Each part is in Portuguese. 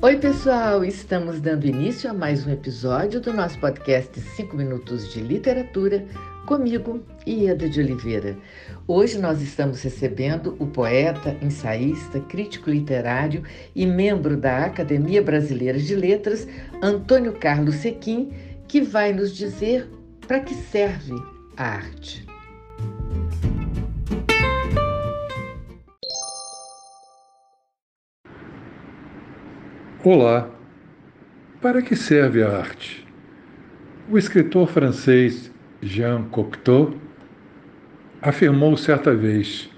Oi, pessoal! Estamos dando início a mais um episódio do nosso podcast 5 Minutos de Literatura, comigo, Ieda de Oliveira. Hoje nós estamos recebendo o poeta, ensaísta, crítico literário e membro da Academia Brasileira de Letras, Antônio Carlos Sequim, que vai nos dizer para que serve a arte. Olá! Para que serve a arte? O escritor francês Jean Cocteau afirmou certa vez: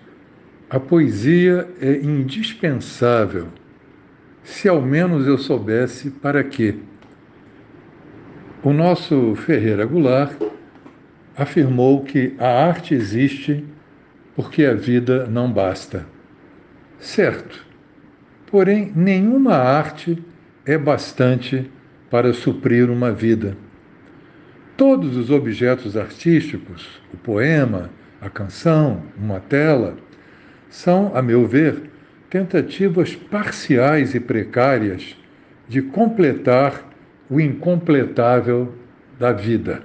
a poesia é indispensável. Se ao menos eu soubesse para quê. O nosso Ferreira Goulart afirmou que a arte existe porque a vida não basta. Certo. Porém, nenhuma arte é bastante para suprir uma vida. Todos os objetos artísticos, o poema, a canção, uma tela, são, a meu ver, tentativas parciais e precárias de completar o incompletável da vida.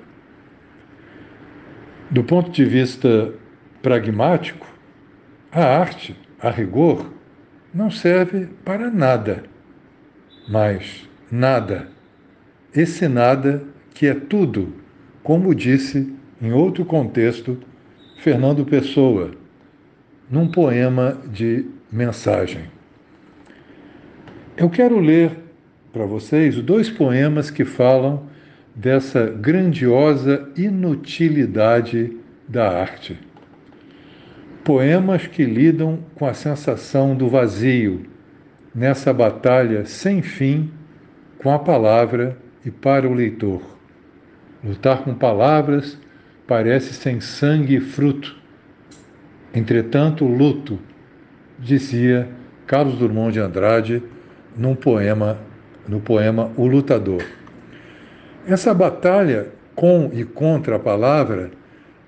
Do ponto de vista pragmático, a arte, a rigor, não serve para nada. Mas nada. Esse nada que é tudo, como disse em outro contexto Fernando Pessoa, num poema de mensagem. Eu quero ler para vocês dois poemas que falam dessa grandiosa inutilidade da arte poemas que lidam com a sensação do vazio, nessa batalha sem fim com a palavra e para o leitor. Lutar com palavras parece sem sangue e fruto. Entretanto, luto, dizia Carlos Drummond de Andrade num poema, no poema O Lutador. Essa batalha com e contra a palavra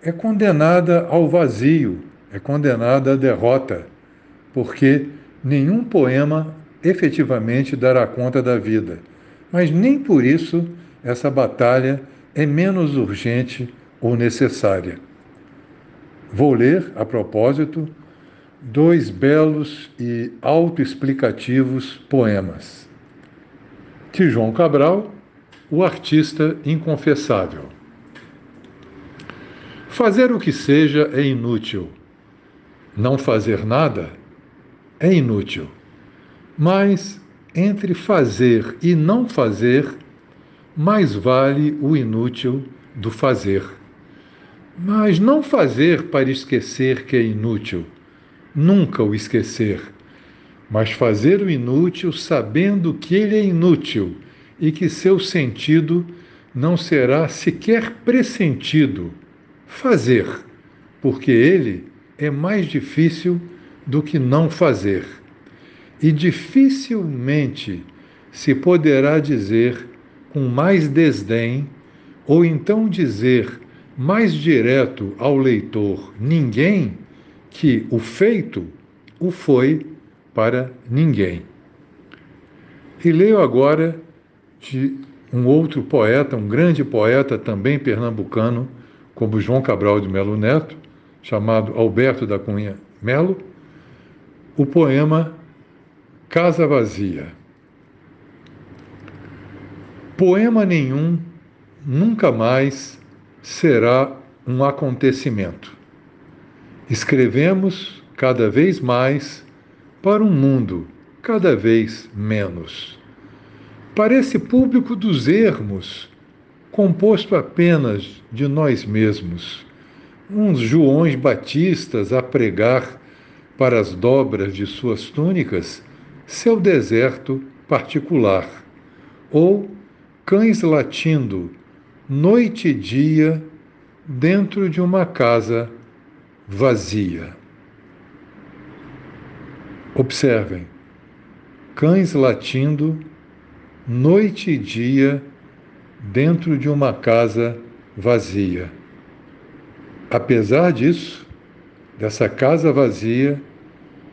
é condenada ao vazio, é condenada à derrota, porque nenhum poema efetivamente dará conta da vida. Mas nem por isso essa batalha é menos urgente ou necessária. Vou ler, a propósito, dois belos e autoexplicativos poemas. De João Cabral, O Artista Inconfessável. Fazer o que seja é inútil não fazer nada é inútil. Mas entre fazer e não fazer, mais vale o inútil do fazer. Mas não fazer para esquecer que é inútil, nunca o esquecer, mas fazer o inútil sabendo que ele é inútil e que seu sentido não será sequer pressentido. Fazer, porque ele é mais difícil do que não fazer. E dificilmente se poderá dizer com mais desdém, ou então dizer mais direto ao leitor ninguém, que o feito o foi para ninguém. E leio agora de um outro poeta, um grande poeta também pernambucano, como João Cabral de Melo Neto, chamado Alberto da Cunha Melo, o poema Casa Vazia. Poema nenhum nunca mais será um acontecimento. Escrevemos cada vez mais para um mundo cada vez menos. Parece público dos ermos, composto apenas de nós mesmos uns Joões Batistas a pregar para as dobras de suas túnicas seu deserto particular, ou cães latindo noite e dia dentro de uma casa vazia. Observem, cães latindo noite e dia dentro de uma casa vazia. Apesar disso, dessa casa vazia,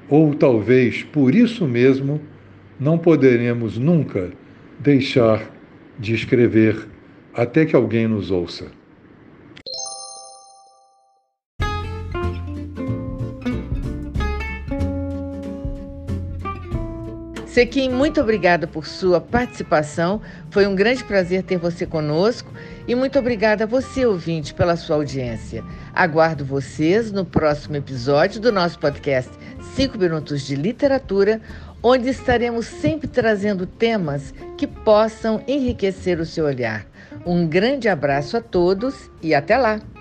ou talvez por isso mesmo, não poderemos nunca deixar de escrever até que alguém nos ouça. Sequim, muito obrigada por sua participação. Foi um grande prazer ter você conosco e muito obrigada a você, ouvinte, pela sua audiência. Aguardo vocês no próximo episódio do nosso podcast 5 Minutos de Literatura, onde estaremos sempre trazendo temas que possam enriquecer o seu olhar. Um grande abraço a todos e até lá!